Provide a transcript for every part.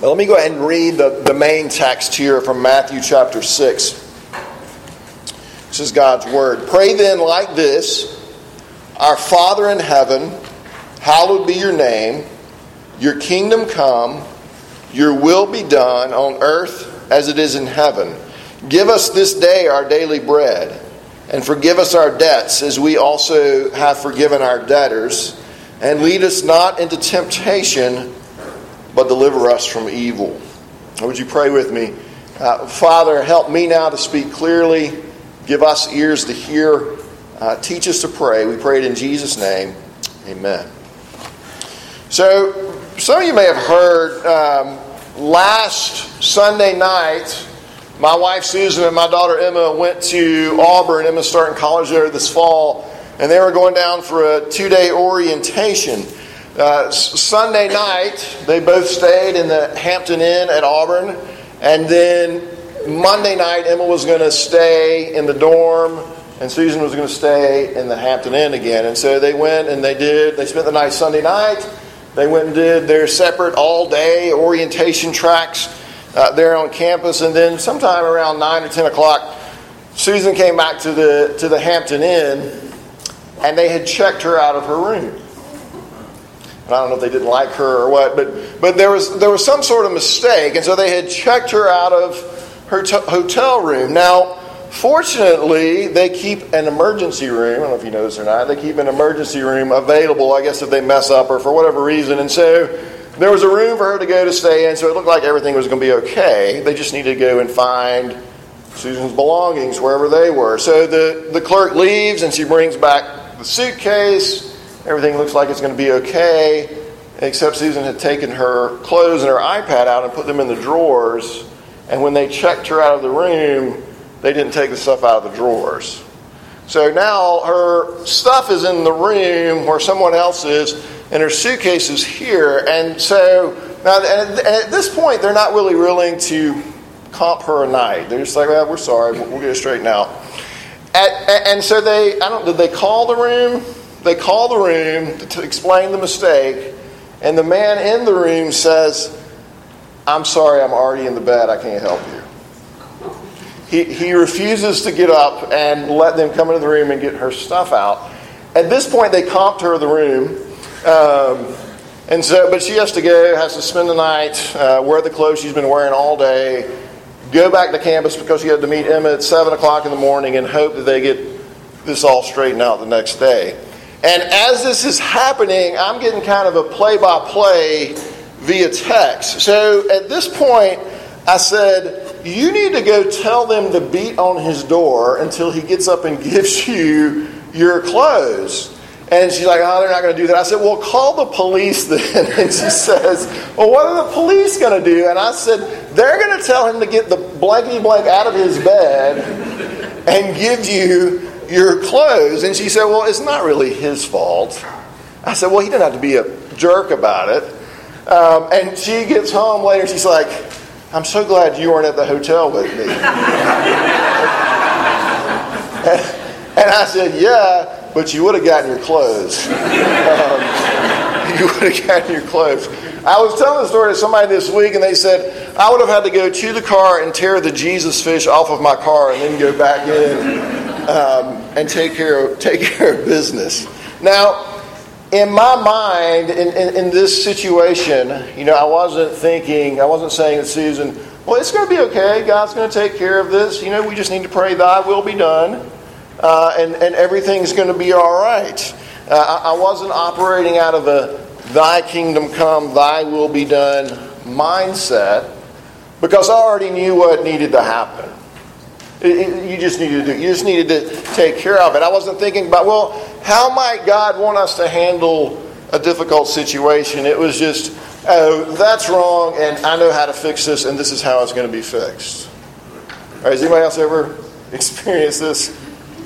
Let me go ahead and read the, the main text here from Matthew chapter 6. This is God's word. Pray then like this Our Father in heaven, hallowed be your name, your kingdom come, your will be done on earth as it is in heaven. Give us this day our daily bread, and forgive us our debts as we also have forgiven our debtors. And lead us not into temptation but deliver us from evil. Would you pray with me? Uh, Father, help me now to speak clearly. Give us ears to hear. Uh, teach us to pray. We pray it in Jesus' name. Amen. So, some of you may have heard um, last Sunday night, my wife Susan and my daughter Emma went to Auburn. Emma's starting college there this fall, and they were going down for a two day orientation. Uh, Sunday night, they both stayed in the Hampton Inn at Auburn. And then Monday night, Emma was going to stay in the dorm, and Susan was going to stay in the Hampton Inn again. And so they went and they did, they spent the night Sunday night. They went and did their separate all day orientation tracks uh, there on campus. And then sometime around 9 or 10 o'clock, Susan came back to the, to the Hampton Inn, and they had checked her out of her room. I don't know if they didn't like her or what, but, but there, was, there was some sort of mistake, and so they had checked her out of her t- hotel room. Now, fortunately, they keep an emergency room. I don't know if you know this or not. They keep an emergency room available, I guess, if they mess up or for whatever reason. And so there was a room for her to go to stay in, so it looked like everything was going to be okay. They just needed to go and find Susan's belongings wherever they were. So the, the clerk leaves, and she brings back the suitcase Everything looks like it's going to be okay, except Susan had taken her clothes and her iPad out and put them in the drawers. And when they checked her out of the room, they didn't take the stuff out of the drawers. So now her stuff is in the room where someone else is, and her suitcase is here. And so now at this point, they're not really willing to comp her a night. They're just like, well, we're sorry, but we'll get it straightened out. and so they, I don't, did they call the room? They call the room to explain the mistake, and the man in the room says, I'm sorry, I'm already in the bed, I can't help you. He, he refuses to get up and let them come into the room and get her stuff out. At this point, they comped her the room. Um, and so, but she has to go, has to spend the night, uh, wear the clothes she's been wearing all day, go back to campus because she had to meet Emma at 7 o'clock in the morning and hope that they get this all straightened out the next day. And as this is happening, I'm getting kind of a play by play via text. So at this point, I said, You need to go tell them to beat on his door until he gets up and gives you your clothes. And she's like, Oh, they're not going to do that. I said, Well, call the police then. And she says, Well, what are the police going to do? And I said, They're going to tell him to get the blankety blank out of his bed and give you your clothes. And she said, Well, it's not really his fault. I said, Well, he didn't have to be a jerk about it. Um, and she gets home later, she's like, I'm so glad you weren't at the hotel with me. and, I said, Yeah, but you would have gotten your clothes. Um, you would have gotten your clothes. I was telling the story to somebody this week, and they said, I would have had to go to the car and tear the Jesus fish off of my car and then go back in um, and take care of, take care of business. Now, in my mind, in, in, in, this situation, you know, I wasn't thinking, I wasn't saying to Susan, well, it's going to be okay. God's going to take care of this. You know, we just need to pray, Thy will be done, uh, and, and everything's going to be all right. Uh, I, I wasn't operating out of a Thy kingdom come, Thy will be done mindset because I already knew what needed to happen. You just needed to you just needed to take care of it. I wasn't thinking about well, how might God want us to handle a difficult situation? It was just, oh, that's wrong, and I know how to fix this, and this is how it's going to be fixed. All right, has anybody else ever experienced this?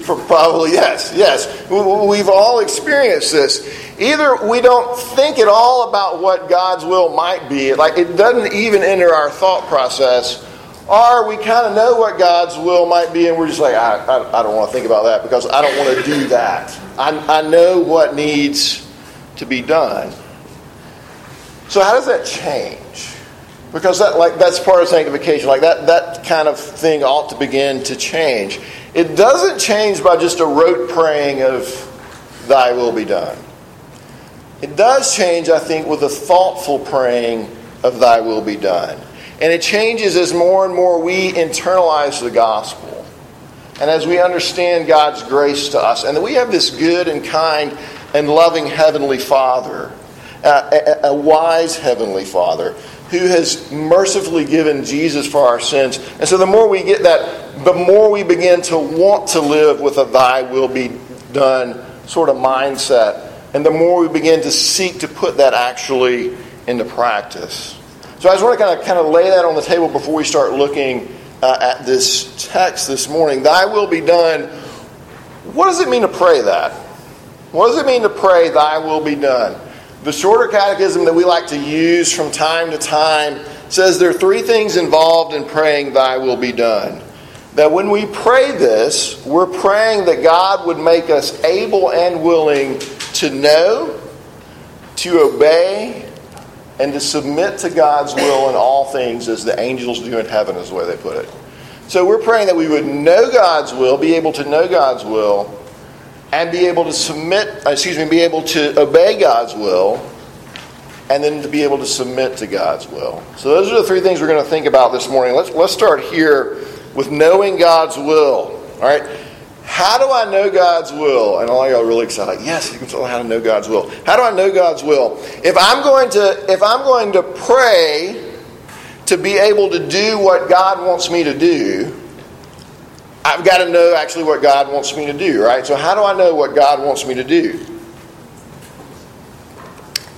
For Probably yes, yes. We've all experienced this. Either we don't think at all about what God's will might be, like it doesn't even enter our thought process or we kind of know what God's will might be, and we're just like, I, I, I don't want to think about that because I don't want to do that. I, I know what needs to be done. So, how does that change? Because that, like, that's part of sanctification. Like that, that kind of thing ought to begin to change. It doesn't change by just a rote praying of, Thy will be done. It does change, I think, with a thoughtful praying of Thy will be done. And it changes as more and more we internalize the gospel. And as we understand God's grace to us. And that we have this good and kind and loving Heavenly Father, a, a, a wise Heavenly Father who has mercifully given Jesus for our sins. And so the more we get that, the more we begin to want to live with a thy will be done sort of mindset. And the more we begin to seek to put that actually into practice. So I just want to kind of, kind of lay that on the table before we start looking uh, at this text this morning. Thy will be done. What does it mean to pray that? What does it mean to pray, Thy will be done? The shorter catechism that we like to use from time to time says there are three things involved in praying, Thy will be done. That when we pray this, we're praying that God would make us able and willing to know, to obey, and to submit to God's will in all things as the angels do in heaven, is the way they put it. So we're praying that we would know God's will, be able to know God's will, and be able to submit, excuse me, be able to obey God's will, and then to be able to submit to God's will. So those are the three things we're going to think about this morning. Let's let's start here with knowing God's will. All right. How do I know God's will? And all y'all really excited. Yes, you can tell how to know God's will. How do I know God's will? If I'm going to if I'm going to pray to be able to do what God wants me to do, I've got to know actually what God wants me to do, right? So, how do I know what God wants me to do?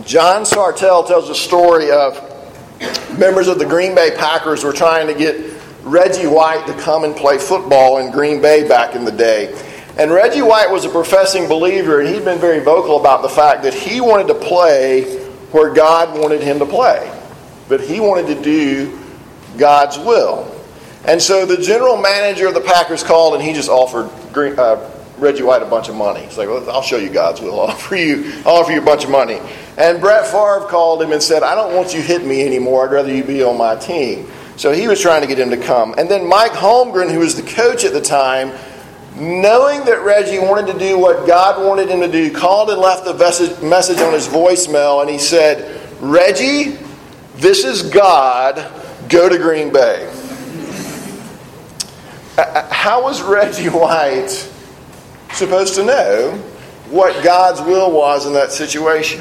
John Sartelle tells a story of members of the Green Bay Packers were trying to get Reggie White to come and play football in Green Bay back in the day. And Reggie White was a professing believer, and he'd been very vocal about the fact that he wanted to play where God wanted him to play. But he wanted to do God's will. And so the general manager of the Packers called and he just offered Green, uh, Reggie White a bunch of money. He's like, well, I'll show you God's will. I'll offer you, I'll offer you a bunch of money. And Brett Favre called him and said, I don't want you hitting me anymore. I'd rather you be on my team. So he was trying to get him to come. And then Mike Holmgren, who was the coach at the time, knowing that Reggie wanted to do what God wanted him to do, called and left the message on his voicemail. And he said, Reggie, this is God. Go to Green Bay. How was Reggie White supposed to know what God's will was in that situation?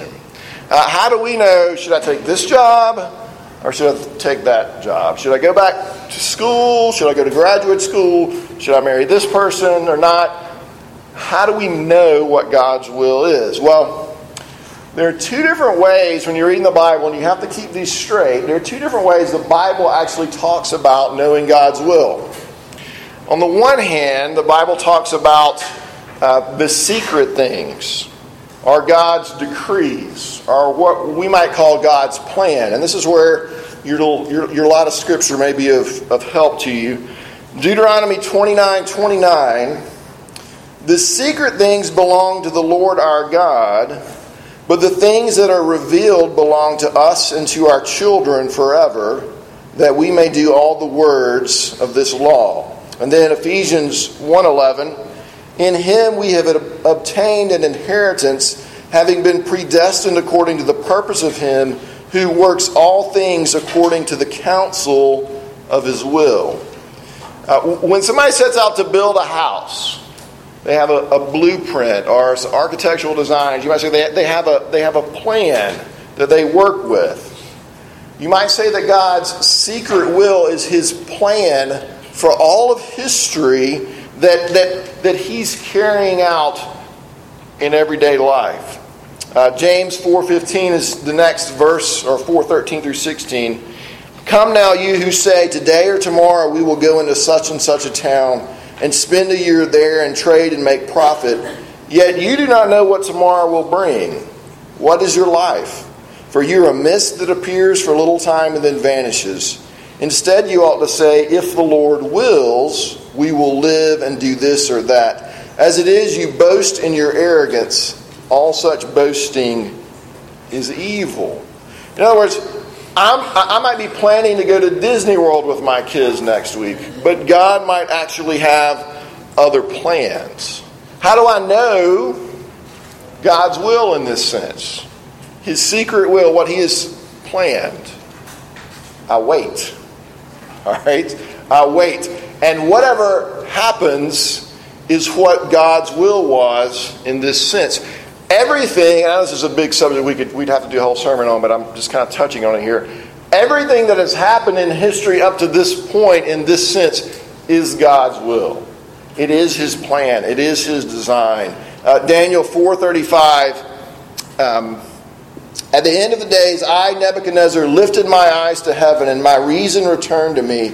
Uh, how do we know should I take this job or should I take that job? Should I go back to school? Should I go to graduate school? Should I marry this person or not? How do we know what God's will is? Well, there are two different ways when you're reading the Bible, and you have to keep these straight. There are two different ways the Bible actually talks about knowing God's will. On the one hand, the Bible talks about uh, the secret things, or God's decrees, are what we might call God's plan. And this is where your, your, your lot of scripture may be of, of help to you. Deuteronomy 29 29. The secret things belong to the Lord our God, but the things that are revealed belong to us and to our children forever, that we may do all the words of this law. And then Ephesians 1:11, in him we have obtained an inheritance having been predestined according to the purpose of him who works all things according to the counsel of his will. Uh, when somebody sets out to build a house, they have a, a blueprint or architectural designs. You might say they, they, have a, they have a plan that they work with. You might say that God's secret will is his plan for all of history that, that, that he's carrying out in everyday life. Uh, James 4.15 is the next verse, or 4.13 through 16. Come now, you who say, Today or tomorrow we will go into such and such a town and spend a year there and trade and make profit. Yet you do not know what tomorrow will bring. What is your life? For you are a mist that appears for a little time and then vanishes. Instead, you ought to say, If the Lord wills, we will live and do this or that. As it is, you boast in your arrogance. All such boasting is evil. In other words, I'm, I might be planning to go to Disney World with my kids next week, but God might actually have other plans. How do I know God's will in this sense? His secret will, what He has planned. I wait. All right? I wait. And whatever happens is what God's will was in this sense. Everything, I know this is a big subject we could, we'd have to do a whole sermon on, but I'm just kind of touching on it here. Everything that has happened in history up to this point, in this sense, is God's will. It is His plan. It is His design. Uh, Daniel 4.35, um, At the end of the days, I, Nebuchadnezzar, lifted my eyes to heaven, and my reason returned to me.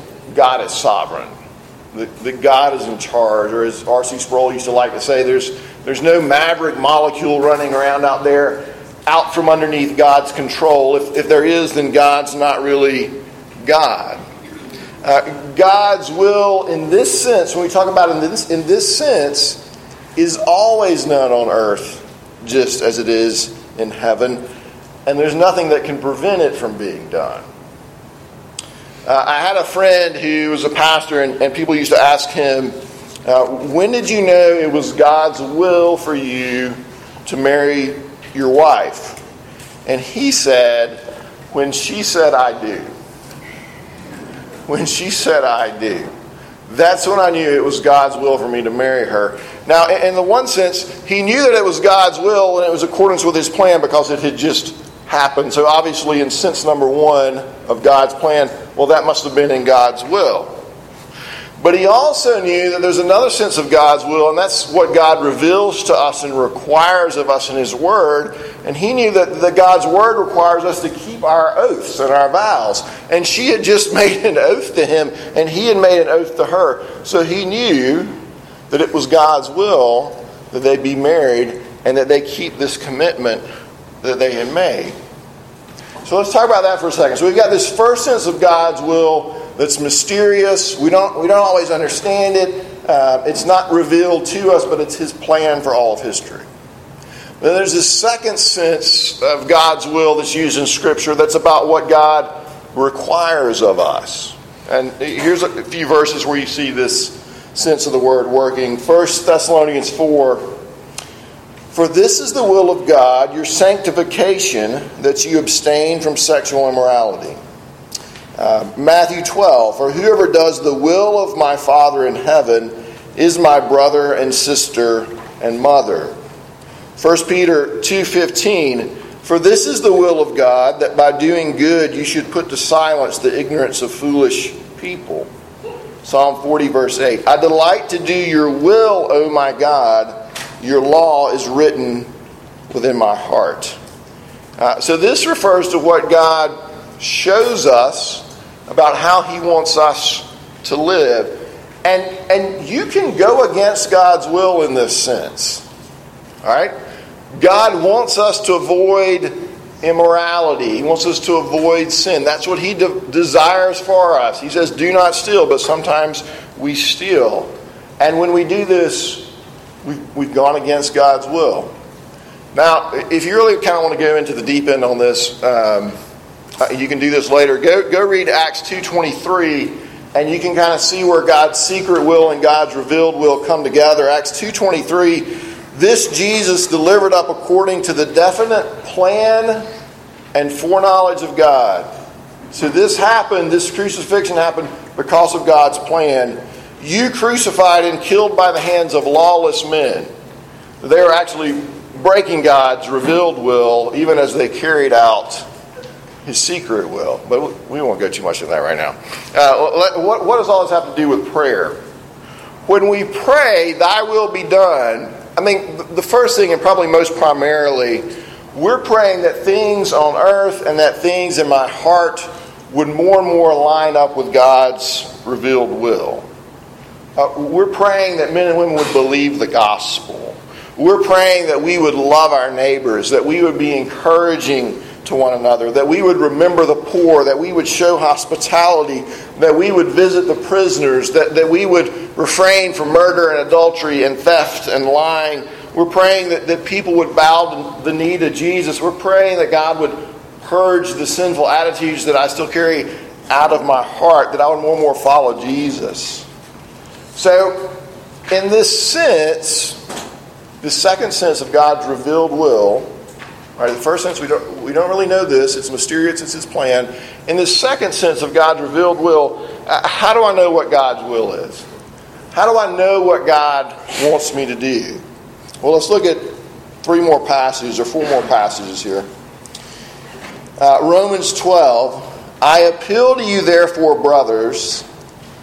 God is sovereign. That, God is in charge, or as R.C. Sproul used to like to say, there's, there's no maverick molecule running around out there out from underneath God's control. If, if there is, then God's not really God. Uh, God's will, in this sense, when we talk about in this, in this sense, is always known on earth just as it is in heaven, and there's nothing that can prevent it from being done. Uh, I had a friend who was a pastor, and, and people used to ask him, uh, When did you know it was God's will for you to marry your wife? And he said, When she said, I do. When she said, I do. That's when I knew it was God's will for me to marry her. Now, in the one sense, he knew that it was God's will and it was accordance with his plan because it had just happened. So, obviously, in sense number one of God's plan, well, that must have been in God's will. But he also knew that there's another sense of God's will, and that's what God reveals to us and requires of us in His Word. And he knew that, that God's Word requires us to keep our oaths and our vows. And she had just made an oath to him, and he had made an oath to her. So he knew that it was God's will that they be married and that they keep this commitment that they had made. So let's talk about that for a second. So we've got this first sense of God's will that's mysterious. We don't, we don't always understand it. Uh, it's not revealed to us, but it's His plan for all of history. Then there's this second sense of God's will that's used in Scripture that's about what God requires of us. And here's a few verses where you see this sense of the word working. 1 Thessalonians 4 For this is the will of God, your sanctification, that you abstain from sexual immorality uh, Matthew 12, for whoever does the will of my Father in heaven is my brother and sister and mother. 1 Peter 2:15 For this is the will of God that by doing good you should put to silence the ignorance of foolish people. Psalm 40 verse 8 I delight to do your will, O my God. Your law is written within my heart. Uh, so this refers to what God shows us about how he wants us to live. And, and you can go against God's will in this sense. All right? God wants us to avoid immorality. He wants us to avoid sin. That's what He de- desires for us. He says, Do not steal, but sometimes we steal. And when we do this, we've, we've gone against God's will. Now, if you really kind of want to go into the deep end on this, um, uh, you can do this later. Go, go read Acts 2.23 and you can kind of see where God's secret will and God's revealed will come together. Acts 2.23, this Jesus delivered up according to the definite plan and foreknowledge of God. So this happened, this crucifixion happened because of God's plan. You crucified and killed by the hands of lawless men. They are actually breaking God's revealed will even as they carried out his secret will. But we won't go too much into that right now. Uh, what, what does all this have to do with prayer? When we pray, Thy will be done, I mean, the first thing, and probably most primarily, we're praying that things on earth and that things in my heart would more and more line up with God's revealed will. Uh, we're praying that men and women would believe the gospel. We're praying that we would love our neighbors, that we would be encouraging to one another, that we would remember the poor, that we would show hospitality, that we would visit the prisoners, that, that we would refrain from murder and adultery and theft and lying. We're praying that, that people would bow the knee to Jesus. We're praying that God would purge the sinful attitudes that I still carry out of my heart, that I would more and more follow Jesus. So, in this sense, the second sense of God's revealed will, right, the first sense we don't, we don't really know this, it's mysterious, it's His plan. In the second sense of God's revealed will, uh, how do I know what God's will is? How do I know what God wants me to do? Well, let's look at three more passages or four more passages here. Uh, Romans 12. I appeal to you, therefore, brothers,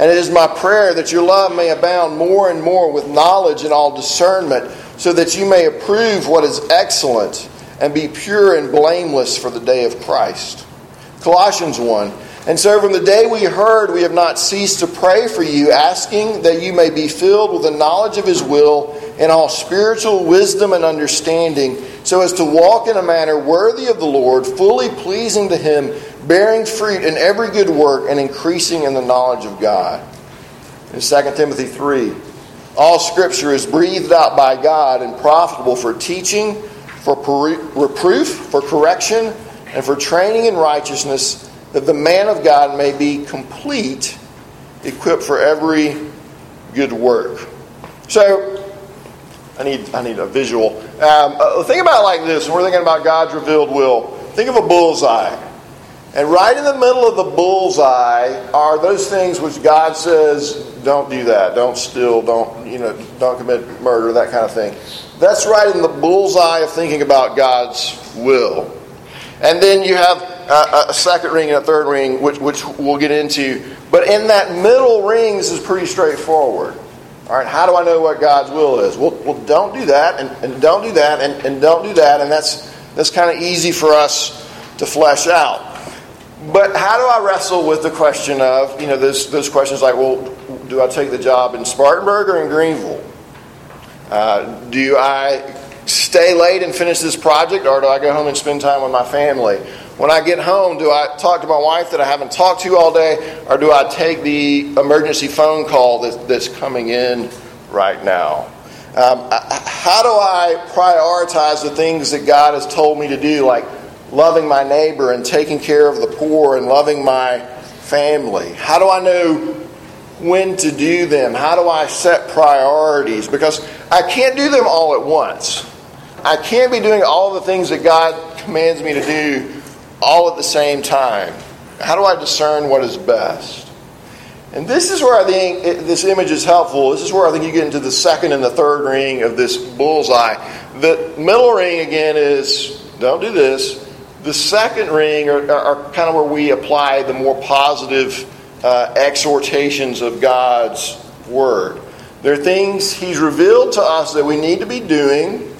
and it is my prayer that your love may abound more and more with knowledge and all discernment, so that you may approve what is excellent and be pure and blameless for the day of Christ. Colossians 1. And so from the day we heard, we have not ceased to pray for you, asking that you may be filled with the knowledge of his will in all spiritual wisdom and understanding, so as to walk in a manner worthy of the Lord, fully pleasing to Him, bearing fruit in every good work, and increasing in the knowledge of God. In 2 Timothy 3, all Scripture is breathed out by God and profitable for teaching, for reproof, for correction, and for training in righteousness, that the man of God may be complete, equipped for every good work. So, I need, I need a visual. Um, uh, think about it like this when we're thinking about God's revealed will. Think of a bullseye. And right in the middle of the bullseye are those things which God says, don't do that, don't steal, don't, you know, don't commit murder, that kind of thing. That's right in the bullseye of thinking about God's will. And then you have a, a second ring and a third ring, which, which we'll get into. But in that middle ring, this is pretty straightforward. All right, how do I know what God's will is? Well, well don't do that, and, and don't do that, and, and don't do that. And that's, that's kind of easy for us to flesh out. But how do I wrestle with the question of, you know, those, those questions like, well, do I take the job in Spartanburg or in Greenville? Uh, do I stay late and finish this project, or do I go home and spend time with my family? When I get home, do I talk to my wife that I haven't talked to all day, or do I take the emergency phone call that, that's coming in right now? Um, how do I prioritize the things that God has told me to do, like loving my neighbor and taking care of the poor and loving my family? How do I know when to do them? How do I set priorities? Because I can't do them all at once. I can't be doing all the things that God commands me to do all at the same time. How do I discern what is best? And this is where I think this image is helpful. This is where I think you get into the second and the third ring of this bullseye. The middle ring, again, is don't do this. The second ring are, are kind of where we apply the more positive uh, exhortations of God's Word. There are things He's revealed to us that we need to be doing.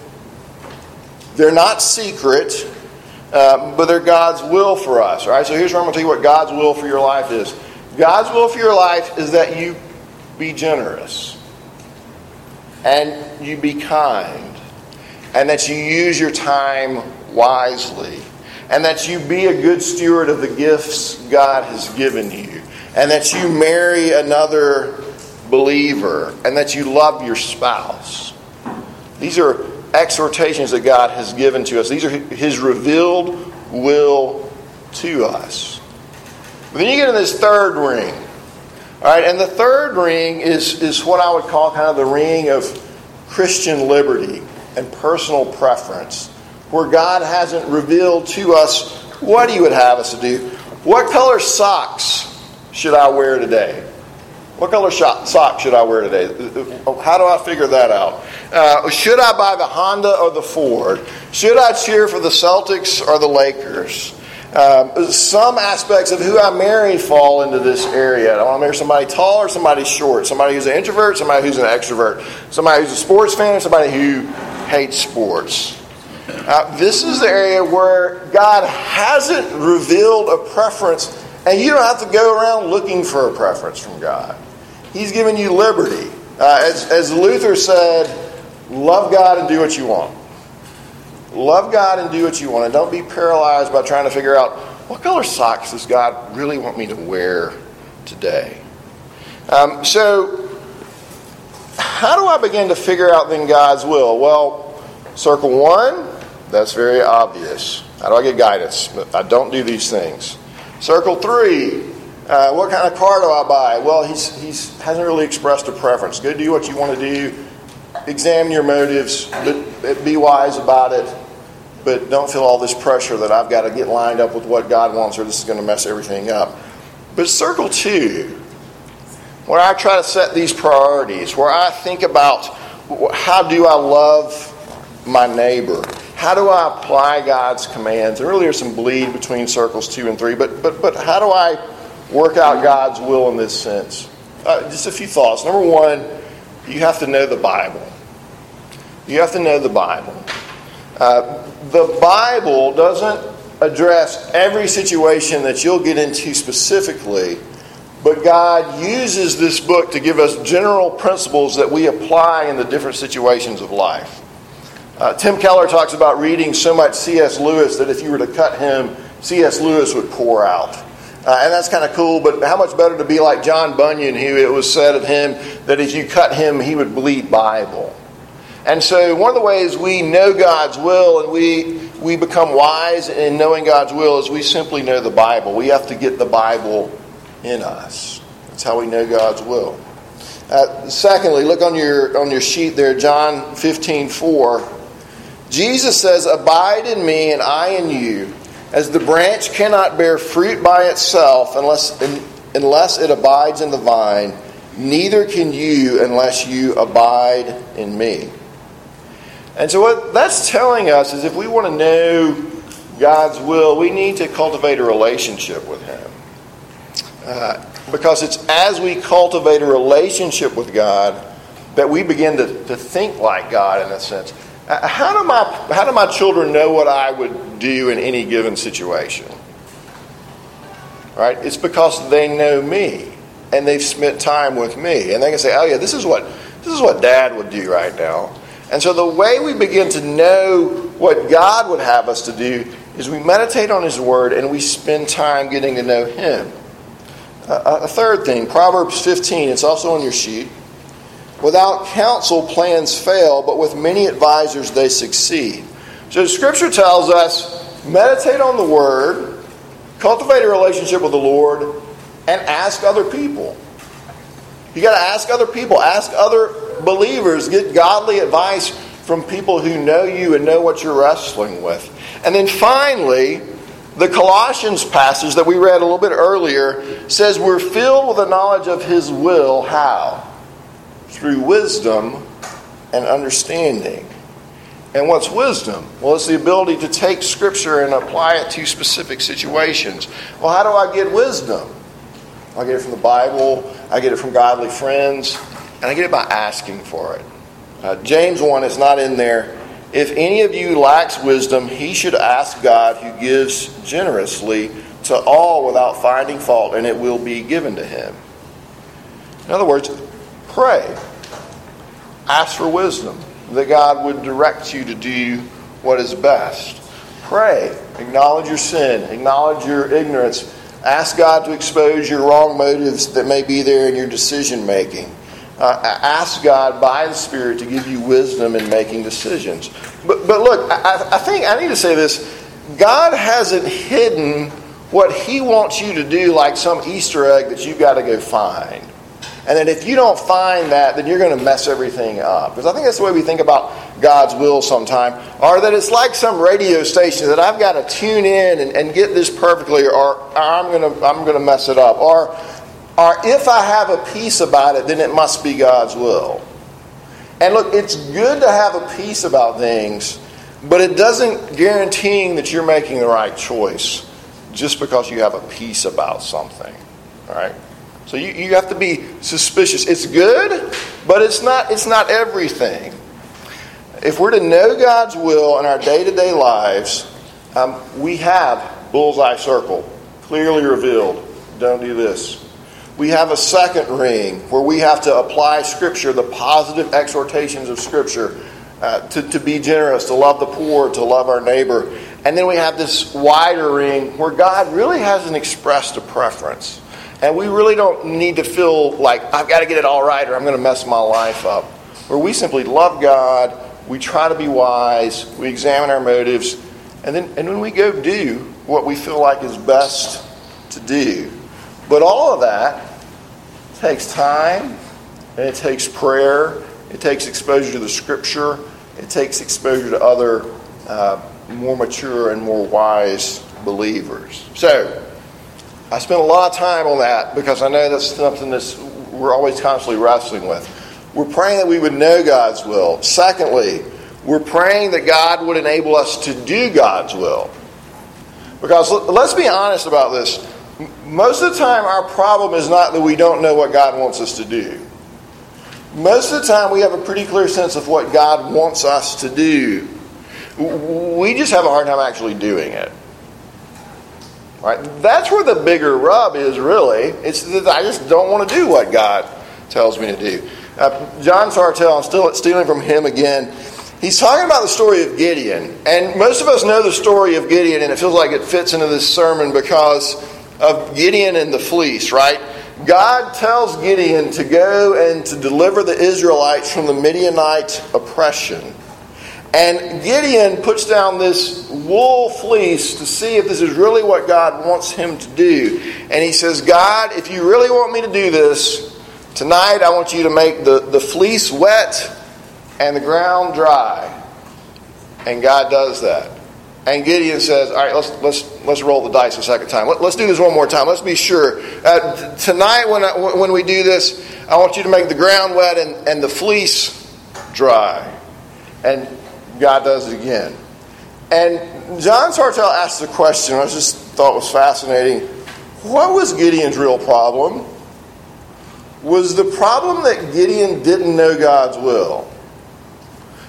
They're not secret. Uh, but they're God's will for us. All right, so here's where I'm going to tell you what God's will for your life is. God's will for your life is that you be generous, and you be kind, and that you use your time wisely, and that you be a good steward of the gifts God has given you, and that you marry another believer, and that you love your spouse. These are exhortations that God has given to us. These are His revealed will to us. But then you get in this third ring. All right, and the third ring is, is what I would call kind of the ring of Christian liberty and personal preference, where God hasn't revealed to us what He would have us to do. What color socks should I wear today? What color sock should I wear today? How do I figure that out? Uh, should I buy the Honda or the Ford? Should I cheer for the Celtics or the Lakers? Um, some aspects of who I marry fall into this area. I want to marry somebody tall or somebody short, somebody who's an introvert, somebody who's an extrovert, somebody who's a sports fan, somebody who hates sports. Uh, this is the area where God hasn't revealed a preference, and you don't have to go around looking for a preference from God. He's given you liberty. Uh, as, as Luther said, love God and do what you want. Love God and do what you want. And don't be paralyzed by trying to figure out what color socks does God really want me to wear today. Um, so, how do I begin to figure out then God's will? Well, circle one, that's very obvious. How do I get guidance? I don't do these things. Circle three, uh, what kind of car do I buy? Well, he's, he's hasn't really expressed a preference. Go do what you want to do. Examine your motives, but be wise about it. But don't feel all this pressure that I've got to get lined up with what God wants, or this is going to mess everything up. But circle two, where I try to set these priorities, where I think about how do I love my neighbor? How do I apply God's commands? And really, there's some bleed between circles two and three, but, but, but how do I work out God's will in this sense. Uh, just a few thoughts. Number one, you have to know the Bible. You have to know the Bible. Uh, the Bible doesn't address every situation that you'll get into specifically, but God uses this book to give us general principles that we apply in the different situations of life. Uh, Tim Keller talks about reading so much C.S. Lewis that if you were to cut him, C.S. Lewis would pour out. Uh, and that's kind of cool, but how much better to be like John Bunyan, who it was said of him that if you cut him, he would bleed Bible. And so, one of the ways we know God's will and we, we become wise in knowing God's will is we simply know the Bible. We have to get the Bible in us. That's how we know God's will. Uh, secondly, look on your, on your sheet there, John 15 4. Jesus says, Abide in me and I in you as the branch cannot bear fruit by itself unless, unless it abides in the vine, neither can you unless you abide in me. And so, what that's telling us is if we want to know God's will, we need to cultivate a relationship with Him. Uh, because it's as we cultivate a relationship with God that we begin to, to think like God in a sense. Uh, how do my how do my children know what I would do in any given situation? Right? It's because they know me and they've spent time with me, and they can say, "Oh yeah, this is what this is what Dad would do right now." And so the way we begin to know what God would have us to do is we meditate on His Word and we spend time getting to know Him. A third thing, Proverbs 15. It's also on your sheet. Without counsel, plans fail, but with many advisors, they succeed. So, the Scripture tells us meditate on the Word, cultivate a relationship with the Lord, and ask other people. You got to ask other people, ask other believers, get godly advice from people who know you and know what you're wrestling with. And then finally, the Colossians passage that we read a little bit earlier says we're filled with the knowledge of His will. How? Through wisdom and understanding. And what's wisdom? Well, it's the ability to take Scripture and apply it to specific situations. Well, how do I get wisdom? I get it from the Bible, I get it from godly friends, and I get it by asking for it. Uh, James 1 is not in there. If any of you lacks wisdom, he should ask God, who gives generously to all without finding fault, and it will be given to him. In other words, Pray. Ask for wisdom that God would direct you to do what is best. Pray. Acknowledge your sin. Acknowledge your ignorance. Ask God to expose your wrong motives that may be there in your decision making. Uh, ask God by the Spirit to give you wisdom in making decisions. But, but look, I, I think I need to say this God hasn't hidden what He wants you to do like some Easter egg that you've got to go find. And then if you don't find that, then you're going to mess everything up. Because I think that's the way we think about God's will sometimes. Or that it's like some radio station that I've got to tune in and, and get this perfectly, or I'm going to I'm going to mess it up. Or Or if I have a peace about it, then it must be God's will. And look, it's good to have a peace about things, but it doesn't guarantee that you're making the right choice just because you have a peace about something. All right? So you, you have to be suspicious. It's good, but it's not, it's not everything. If we're to know God's will in our day to day lives, um, we have bullseye circle, clearly revealed. Don't do this. We have a second ring where we have to apply Scripture, the positive exhortations of Scripture, uh, to, to be generous, to love the poor, to love our neighbor. And then we have this wider ring where God really hasn't expressed a preference. And we really don't need to feel like, I've got to get it all right or I'm going to mess my life up. Where we simply love God, we try to be wise, we examine our motives, and then and when we go do what we feel like is best to do. But all of that takes time, and it takes prayer, it takes exposure to the Scripture, it takes exposure to other uh, more mature and more wise believers. So, I spent a lot of time on that because I know that's something that we're always constantly wrestling with. We're praying that we would know God's will. Secondly, we're praying that God would enable us to do God's will. Because let's be honest about this. Most of the time, our problem is not that we don't know what God wants us to do. Most of the time, we have a pretty clear sense of what God wants us to do. We just have a hard time actually doing it. Right? That's where the bigger rub is, really. It's that I just don't want to do what God tells me to do. Uh, John Sartelle, I'm still stealing from him again. He's talking about the story of Gideon. And most of us know the story of Gideon, and it feels like it fits into this sermon because of Gideon and the fleece, right? God tells Gideon to go and to deliver the Israelites from the Midianite oppression. And Gideon puts down this wool fleece to see if this is really what God wants him to do. And he says, God, if you really want me to do this, tonight I want you to make the, the fleece wet and the ground dry. And God does that. And Gideon says, "All right, let's let's let's roll the dice a second time. Let, us do this one more time. Let's be sure. Uh, tonight, when I, when we do this, I want you to make the ground wet and, and the fleece dry." And God does it again. And John Sartelle asked a question. I just thought was fascinating. What was Gideon's real problem? Was the problem that Gideon didn't know God's will?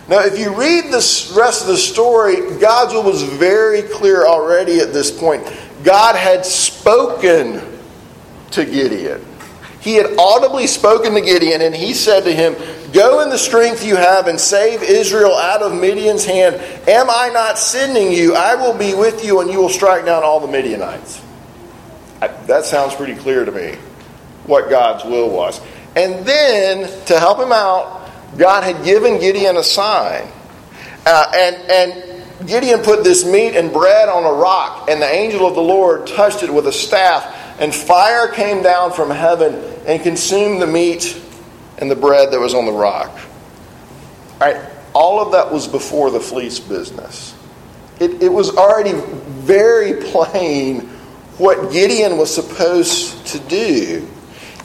Now, if you read the rest of the story, God's will was very clear already at this point. God had spoken to Gideon. He had audibly spoken to Gideon, and he said to him, Go in the strength you have and save Israel out of Midian's hand. Am I not sending you? I will be with you, and you will strike down all the Midianites. that sounds pretty clear to me what God's will was. And then, to help him out, God had given Gideon a sign. Uh, and, and Gideon put this meat and bread on a rock, and the angel of the Lord touched it with a staff, and fire came down from heaven and consumed the meat and the bread that was on the rock. All right, all of that was before the fleece business. It, it was already very plain what Gideon was supposed to do.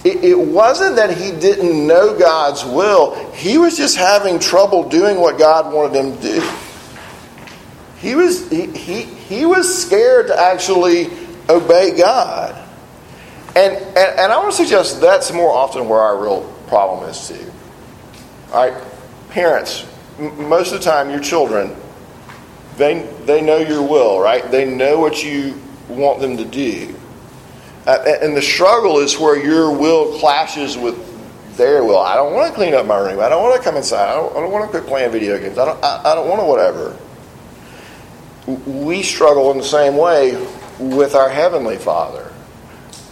It, it wasn't that he didn't know God's will, he was just having trouble doing what God wanted him to do. He was, he, he, he was scared to actually obey God. And, and, and I want to suggest that's more often where our real problem is too. All right, parents, m- most of the time your children, they, they know your will, right? They know what you want them to do. Uh, and the struggle is where your will clashes with their will. I don't want to clean up my room. I don't want to come inside. I don't, I don't want to quit playing video games. I don't, I, I don't want to whatever. We struggle in the same way with our Heavenly Father.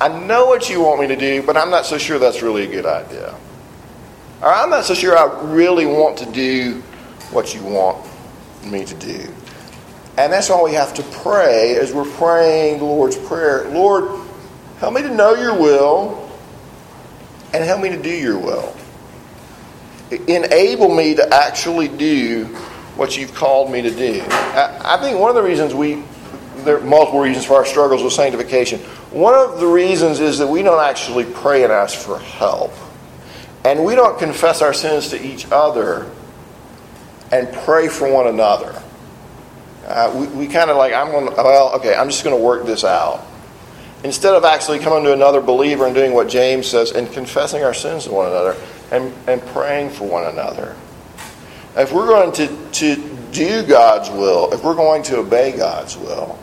I know what you want me to do, but I'm not so sure that's really a good idea. I'm not so sure I really want to do what you want me to do. And that's why we have to pray as we're praying the Lord's Prayer. Lord, Help me to know your will and help me to do your will. Enable me to actually do what you've called me to do. I think one of the reasons we, there are multiple reasons for our struggles with sanctification. One of the reasons is that we don't actually pray and ask for help. And we don't confess our sins to each other and pray for one another. Uh, we we kind of like, I'm going to, well, okay, I'm just going to work this out. Instead of actually coming to another believer and doing what James says and confessing our sins to one another and, and praying for one another. If we're going to, to do God's will, if we're going to obey God's will,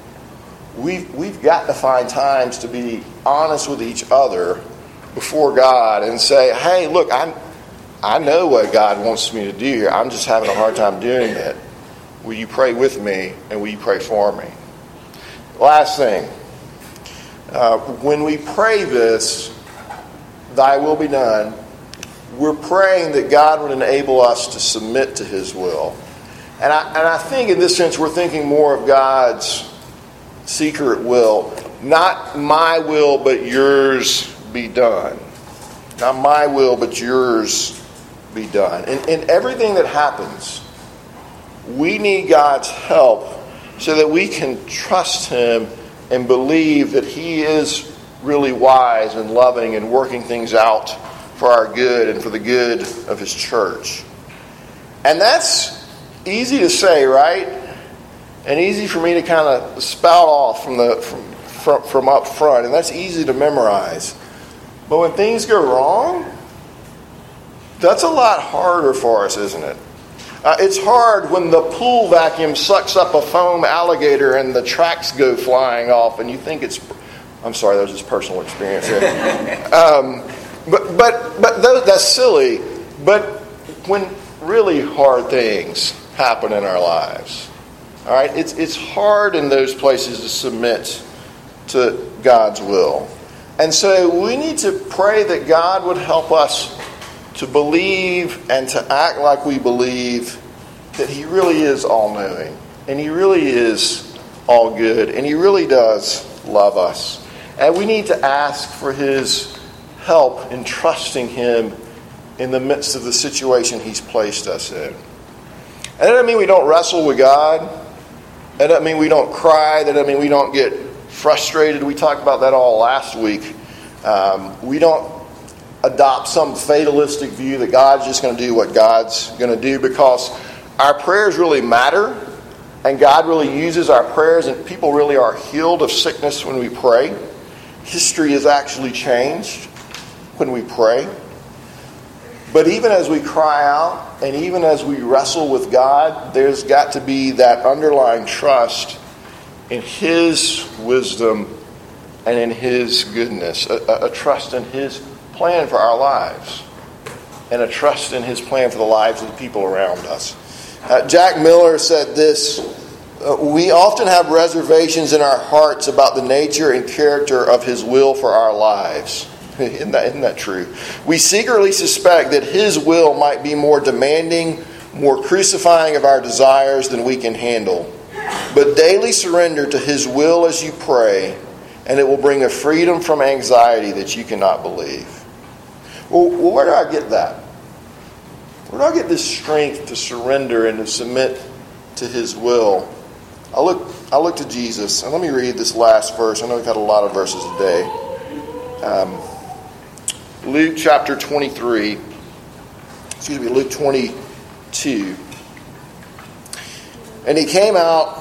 we've, we've got to find times to be honest with each other before God and say, hey, look, I'm, I know what God wants me to do here. I'm just having a hard time doing it. Will you pray with me and will you pray for me? Last thing. Uh, when we pray this, thy will be done, we're praying that God would enable us to submit to his will. And I, and I think in this sense, we're thinking more of God's secret will. Not my will, but yours be done. Not my will, but yours be done. In, in everything that happens, we need God's help so that we can trust Him and believe that He is really wise and loving and working things out for our good and for the good of His church. And that's easy to say, right? And easy for me to kind of spout off from, the, from, from, from up front, and that's easy to memorize. But when things go wrong, that's a lot harder for us, isn't it? Uh, it's hard when the pool vacuum sucks up a foam alligator and the tracks go flying off, and you think it's. I'm sorry, that was just personal experience. um, but but but those, that's silly. But when really hard things happen in our lives, all right, it's it's hard in those places to submit to God's will, and so we need to pray that God would help us to believe and to act like we believe that He really is all knowing and He really is all good and He really does love us. And we need to ask for His help in trusting Him in the midst of the situation He's placed us in. And that doesn't mean we don't wrestle with God. That doesn't mean we don't cry. That doesn't mean we don't get frustrated. We talked about that all last week. Um, we don't adopt some fatalistic view that God's just going to do what God's going to do because our prayers really matter and God really uses our prayers and people really are healed of sickness when we pray. History is actually changed when we pray. But even as we cry out and even as we wrestle with God, there's got to be that underlying trust in His wisdom and in His goodness, a, a, trust in His plan for our lives and a trust in His plan for the lives of the people around us. Uh, Jack Miller said this uh, We often have reservations in our hearts about the nature and character of His will for our lives. isn't, that, isn't that true? We secretly suspect that His will might be more demanding, more crucifying of our desires than we can handle. But daily surrender to His will as you pray, and it will bring a freedom from anxiety that you cannot believe. Well, where do I get that? Where do I get this strength to surrender and to submit to His will? I look, I look to Jesus, and let me read this last verse. I know we've had a lot of verses today. Um, Luke chapter 23, excuse me, Luke 22. And he came out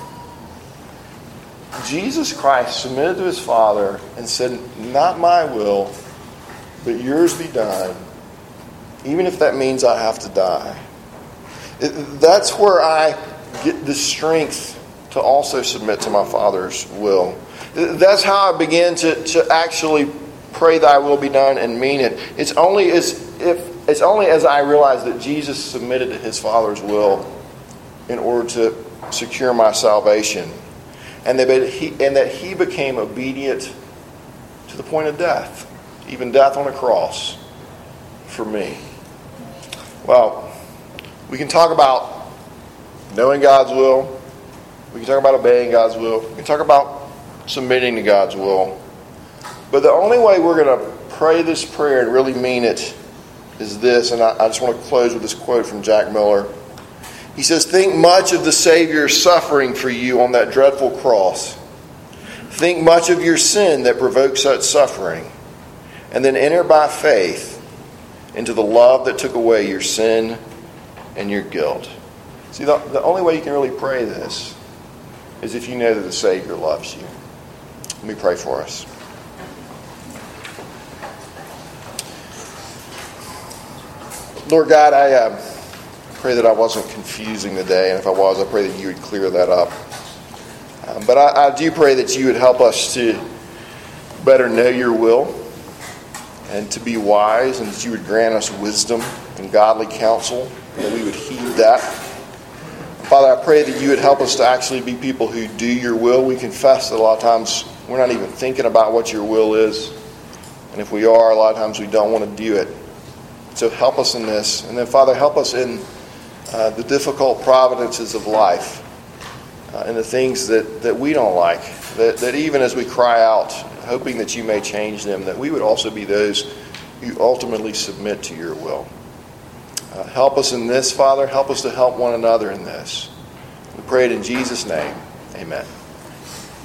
Jesus Christ submitted to his Father and said, Not my will, but yours be done even if that means I have to die. That's where I get the strength to also submit to my Father's will. That's how I begin to, to actually pray thy will be done and mean it. It's only as if it's only as I realize that Jesus submitted to his Father's will in order to secure my salvation. And that he, and that he became obedient to the point of death, even death on a cross for me? Well, we can talk about knowing God's will. We can talk about obeying God's will. We can talk about submitting to God's will. But the only way we're going to pray this prayer and really mean it is this, and I, I just want to close with this quote from Jack Miller. He says, Think much of the Savior's suffering for you on that dreadful cross. Think much of your sin that provoked such suffering. And then enter by faith into the love that took away your sin and your guilt. See, the, the only way you can really pray this is if you know that the Savior loves you. Let me pray for us. Lord God, I uh, pray that I wasn't confusing the day, and if I was, I pray that you would clear that up. Um, but I, I do pray that you would help us to better know your will and to be wise, and that you would grant us wisdom and godly counsel, and that we would heed that. Father, I pray that you would help us to actually be people who do your will. We confess that a lot of times we're not even thinking about what your will is. And if we are, a lot of times we don't want to do it. So help us in this. And then, Father, help us in uh, the difficult providences of life uh, and the things that, that we don't like. That, that even as we cry out, hoping that you may change them, that we would also be those who ultimately submit to your will. Uh, help us in this, Father. Help us to help one another in this. We pray it in Jesus' name. Amen.